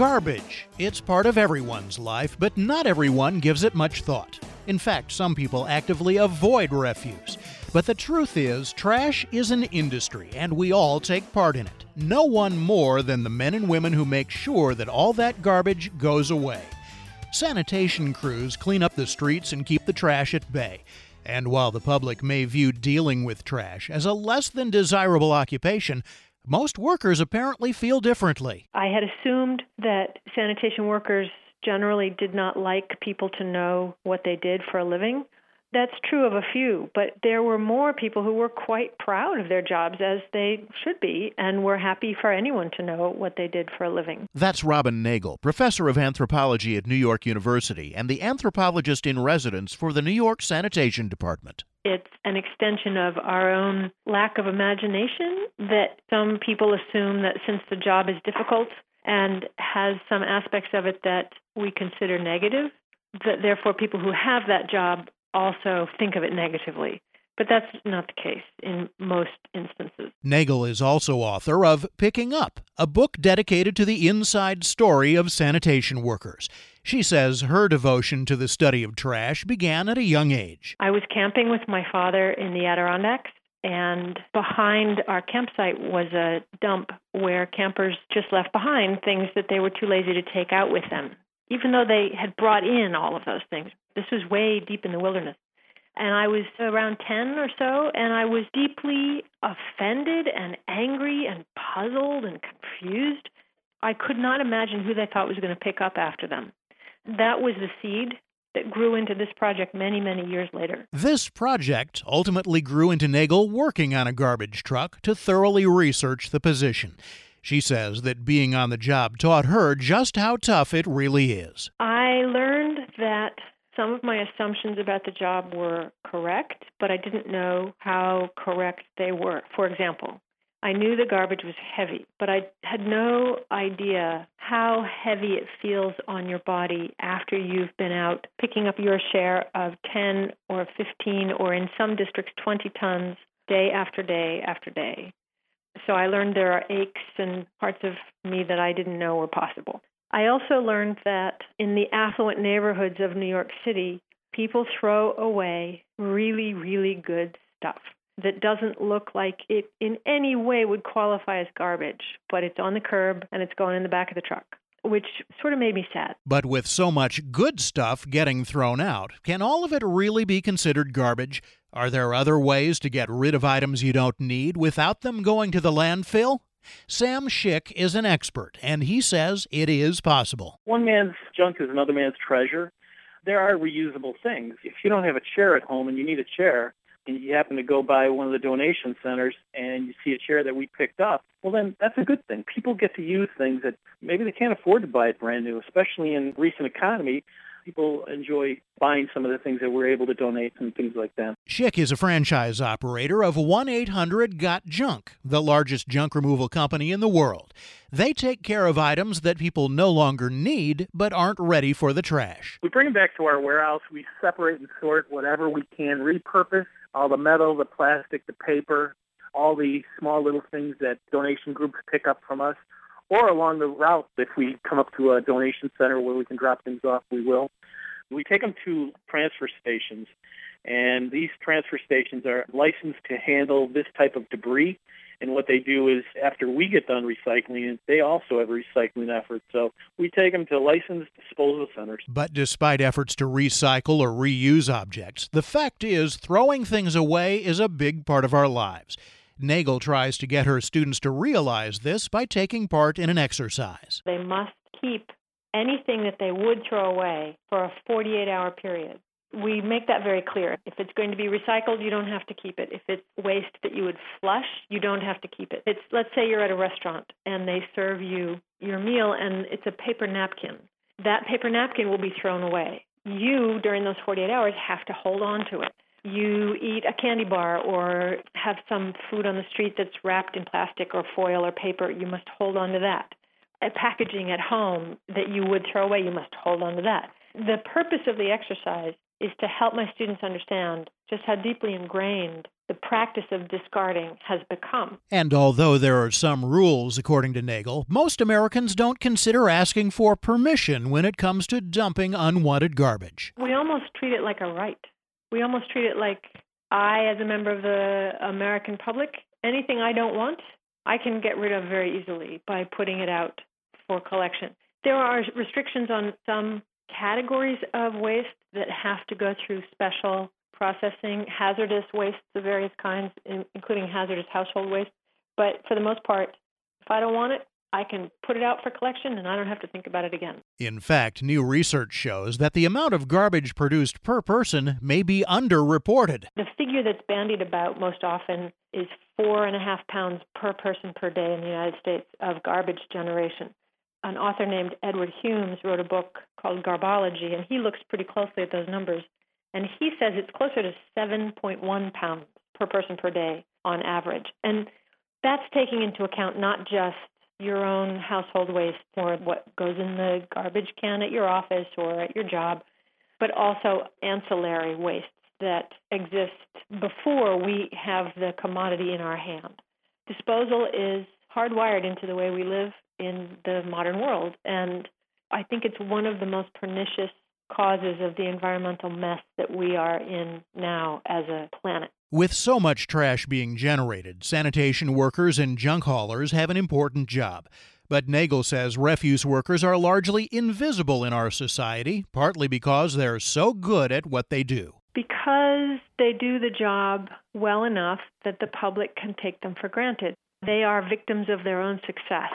Garbage. It's part of everyone's life, but not everyone gives it much thought. In fact, some people actively avoid refuse. But the truth is, trash is an industry, and we all take part in it. No one more than the men and women who make sure that all that garbage goes away. Sanitation crews clean up the streets and keep the trash at bay. And while the public may view dealing with trash as a less than desirable occupation, most workers apparently feel differently. I had assumed that sanitation workers generally did not like people to know what they did for a living. That's true of a few, but there were more people who were quite proud of their jobs, as they should be, and were happy for anyone to know what they did for a living. That's Robin Nagle, professor of anthropology at New York University and the anthropologist in residence for the New York Sanitation Department. It's an extension of our own lack of imagination that some people assume that since the job is difficult and has some aspects of it that we consider negative, that therefore people who have that job also think of it negatively. But that's not the case in most instances. Nagle is also author of Picking Up, a book dedicated to the inside story of sanitation workers. She says her devotion to the study of trash began at a young age. I was camping with my father in the Adirondacks, and behind our campsite was a dump where campers just left behind things that they were too lazy to take out with them, even though they had brought in all of those things. This was way deep in the wilderness. And I was around 10 or so, and I was deeply offended and angry and puzzled and confused. I could not imagine who they thought was going to pick up after them. That was the seed that grew into this project many, many years later. This project ultimately grew into Nagle working on a garbage truck to thoroughly research the position. She says that being on the job taught her just how tough it really is. I learned that some of my assumptions about the job were correct, but I didn't know how correct they were. For example, I knew the garbage was heavy, but I had no idea how heavy it feels on your body after you've been out picking up your share of 10 or 15 or in some districts 20 tons day after day after day. So I learned there are aches and parts of me that I didn't know were possible. I also learned that in the affluent neighborhoods of New York City, people throw away really, really good stuff that doesn't look like it in any way would qualify as garbage, but it's on the curb and it's going in the back of the truck. Which sort of made me sad. But with so much good stuff getting thrown out, can all of it really be considered garbage? Are there other ways to get rid of items you don't need without them going to the landfill? Sam Schick is an expert, and he says it is possible. One man's junk is another man's treasure. There are reusable things. If you don't have a chair at home and you need a chair, and you happen to go by one of the donation centers and you see a chair that we picked up, well, then that's a good thing. People get to use things that maybe they can't afford to buy it brand new, especially in recent economy people enjoy buying some of the things that we're able to donate and things like that. Schick is a franchise operator of 1 800 Got Junk, the largest junk removal company in the world. They take care of items that people no longer need but aren't ready for the trash. We bring them back to our warehouse. We separate and sort whatever we can, repurpose all the metal, the plastic, the paper, all the small little things that donation groups pick up from us or along the route. If we come up to a donation center where we can drop things off, we will. We take them to transfer stations, and these transfer stations are licensed to handle this type of debris. And what they do is, after we get done recycling they also have recycling efforts. So we take them to licensed disposal centers. But despite efforts to recycle or reuse objects, the fact is throwing things away is a big part of our lives. Nagle tries to get her students to realize this by taking part in an exercise. They must keep anything that they would throw away for a 48 hour period. We make that very clear. If it's going to be recycled, you don't have to keep it. If it's waste that you would flush, you don't have to keep it. It's let's say you're at a restaurant and they serve you your meal and it's a paper napkin. That paper napkin will be thrown away. You during those 48 hours have to hold on to it you eat a candy bar or have some food on the street that's wrapped in plastic or foil or paper, you must hold on to that. A packaging at home that you would throw away, you must hold on to that. The purpose of the exercise is to help my students understand just how deeply ingrained the practice of discarding has become. And although there are some rules, according to Nagle, most Americans don't consider asking for permission when it comes to dumping unwanted garbage. We almost treat it like a right. We almost treat it like I, as a member of the American public, anything I don't want, I can get rid of very easily by putting it out for collection. There are restrictions on some categories of waste that have to go through special processing, hazardous wastes of various kinds, including hazardous household waste. But for the most part, if I don't want it, I can put it out for collection and I don't have to think about it again. In fact, new research shows that the amount of garbage produced per person may be underreported. The figure that's bandied about most often is four and a half pounds per person per day in the United States of garbage generation. An author named Edward Humes wrote a book called Garbology, and he looks pretty closely at those numbers. And he says it's closer to 7.1 pounds per person per day on average. And that's taking into account not just your own household waste or what goes in the garbage can at your office or at your job, but also ancillary wastes that exist before we have the commodity in our hand. Disposal is hardwired into the way we live in the modern world, and I think it's one of the most pernicious causes of the environmental mess that we are in now as a planet. With so much trash being generated, sanitation workers and junk haulers have an important job. But Nagle says refuse workers are largely invisible in our society, partly because they're so good at what they do. Because they do the job well enough that the public can take them for granted. They are victims of their own success.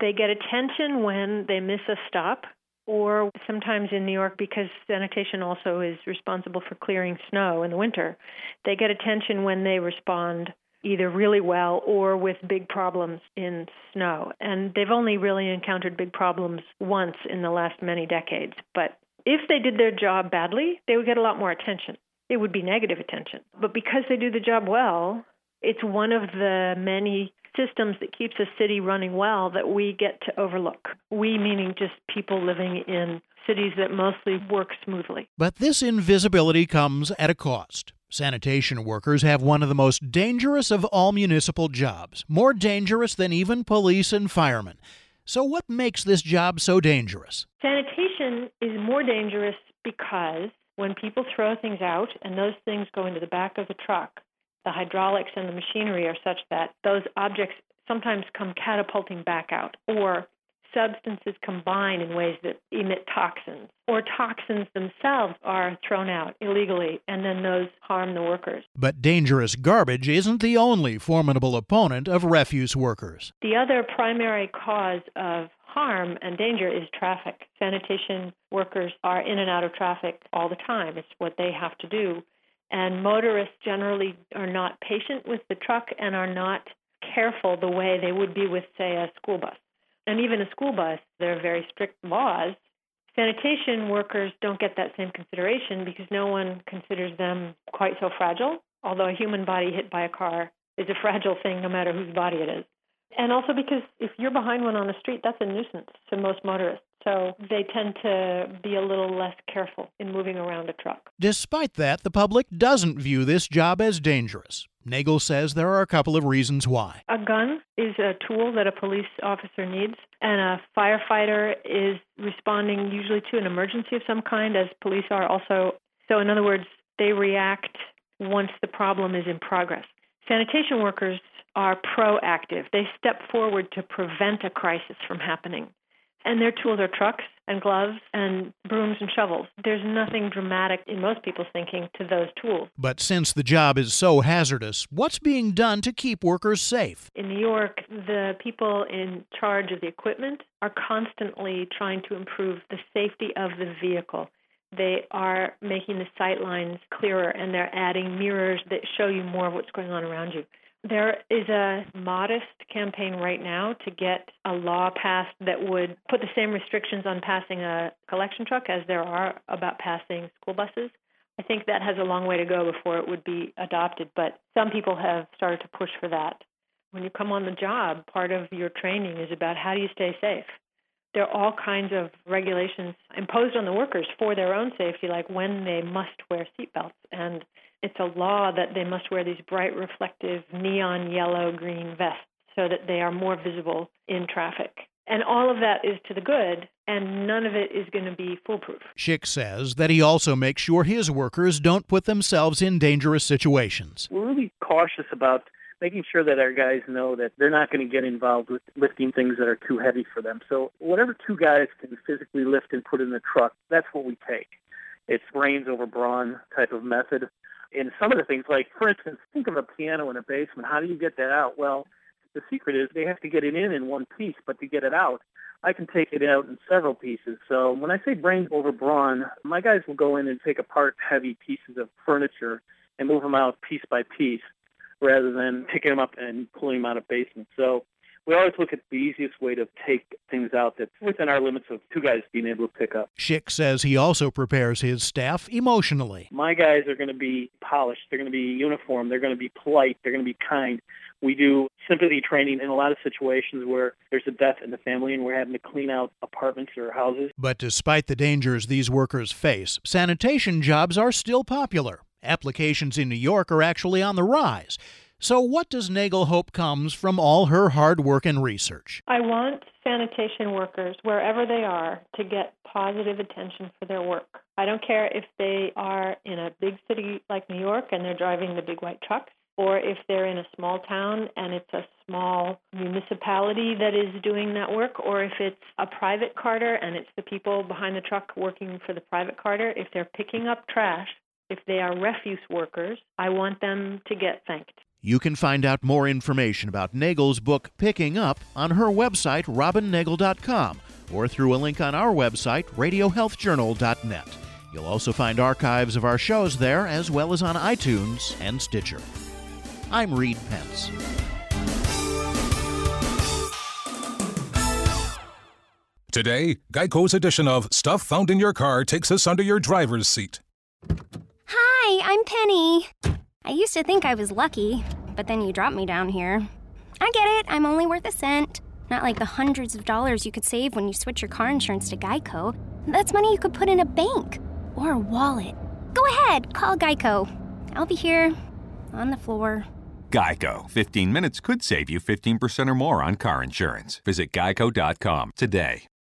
They get attention when they miss a stop or sometimes in New York, because sanitation also is responsible for clearing snow in the winter, they get attention when they respond either really well or with big problems in snow. And they've only really encountered big problems once in the last many decades. But if they did their job badly, they would get a lot more attention. It would be negative attention. But because they do the job well, it's one of the many systems that keeps a city running well that we get to overlook. We meaning just people living in cities that mostly work smoothly. But this invisibility comes at a cost. Sanitation workers have one of the most dangerous of all municipal jobs, more dangerous than even police and firemen. So, what makes this job so dangerous? Sanitation is more dangerous because when people throw things out and those things go into the back of the truck, the hydraulics and the machinery are such that those objects sometimes come catapulting back out, or substances combine in ways that emit toxins, or toxins themselves are thrown out illegally, and then those harm the workers. But dangerous garbage isn't the only formidable opponent of refuse workers. The other primary cause of harm and danger is traffic. Sanitation workers are in and out of traffic all the time. It's what they have to do. And motorists generally are not patient with the truck and are not careful the way they would be with, say, a school bus. And even a school bus, there are very strict laws. Sanitation workers don't get that same consideration because no one considers them quite so fragile, although a human body hit by a car is a fragile thing no matter whose body it is. And also because if you're behind one on the street, that's a nuisance to most motorists. So they tend to be a little less careful in moving around a truck. Despite that, the public doesn't view this job as dangerous. Nagle says there are a couple of reasons why. A gun is a tool that a police officer needs, and a firefighter is responding usually to an emergency of some kind, as police are also. So, in other words, they react once the problem is in progress. Sanitation workers are proactive. They step forward to prevent a crisis from happening. And their tools are trucks and gloves and brooms and shovels. There's nothing dramatic in most people's thinking to those tools. But since the job is so hazardous, what's being done to keep workers safe? In New York, the people in charge of the equipment are constantly trying to improve the safety of the vehicle. They are making the sight lines clearer and they're adding mirrors that show you more of what's going on around you. There is a modest campaign right now to get a law passed that would put the same restrictions on passing a collection truck as there are about passing school buses. I think that has a long way to go before it would be adopted, but some people have started to push for that. When you come on the job, part of your training is about how do you stay safe. There are all kinds of regulations imposed on the workers for their own safety, like when they must wear seatbelts and It's a law that they must wear these bright, reflective, neon yellow, green vests so that they are more visible in traffic. And all of that is to the good, and none of it is going to be foolproof. Schick says that he also makes sure his workers don't put themselves in dangerous situations. We're really cautious about making sure that our guys know that they're not going to get involved with lifting things that are too heavy for them. So whatever two guys can physically lift and put in the truck, that's what we take. It's brains over brawn type of method. And some of the things, like for instance, think of a piano in a basement. How do you get that out? Well, the secret is they have to get it in in one piece, but to get it out, I can take it out in several pieces. So when I say brains over brawn, my guys will go in and take apart heavy pieces of furniture and move them out piece by piece rather than picking them up and pulling them out of basements. So we always look at the easiest way to take things out that's within our limits of two guys being able to pick up. Schick says he also prepares his staff emotionally. My guys are going to be polished. They're going to be uniform. They're going to be polite. They're going to be kind. We do sympathy training in a lot of situations where there's a death in the family and we're having to clean out apartments or houses. But despite the dangers these workers face, sanitation jobs are still popular. Applications in New York are actually on the rise. So, what does Nagle hope comes from all her hard work and research? I want sanitation workers, wherever they are, to get positive attention for their work. I don't care if they are in a big city like New York and they're driving the big white trucks, or if they're in a small town and it's a small municipality that is doing that work, or if it's a private carter and it's the people behind the truck working for the private carter, if they're picking up trash, if they are refuse workers, I want them to get thanked. You can find out more information about Nagle's book Picking Up on her website, robinnagle.com, or through a link on our website, radiohealthjournal.net. You'll also find archives of our shows there, as well as on iTunes and Stitcher. I'm Reed Pence. Today, Geico's edition of Stuff Found in Your Car takes us under your driver's seat. Hi, I'm Penny. I used to think I was lucky, but then you dropped me down here. I get it, I'm only worth a cent. Not like the hundreds of dollars you could save when you switch your car insurance to Geico. That's money you could put in a bank or a wallet. Go ahead, call Geico. I'll be here on the floor. Geico. 15 minutes could save you 15% or more on car insurance. Visit geico.com today.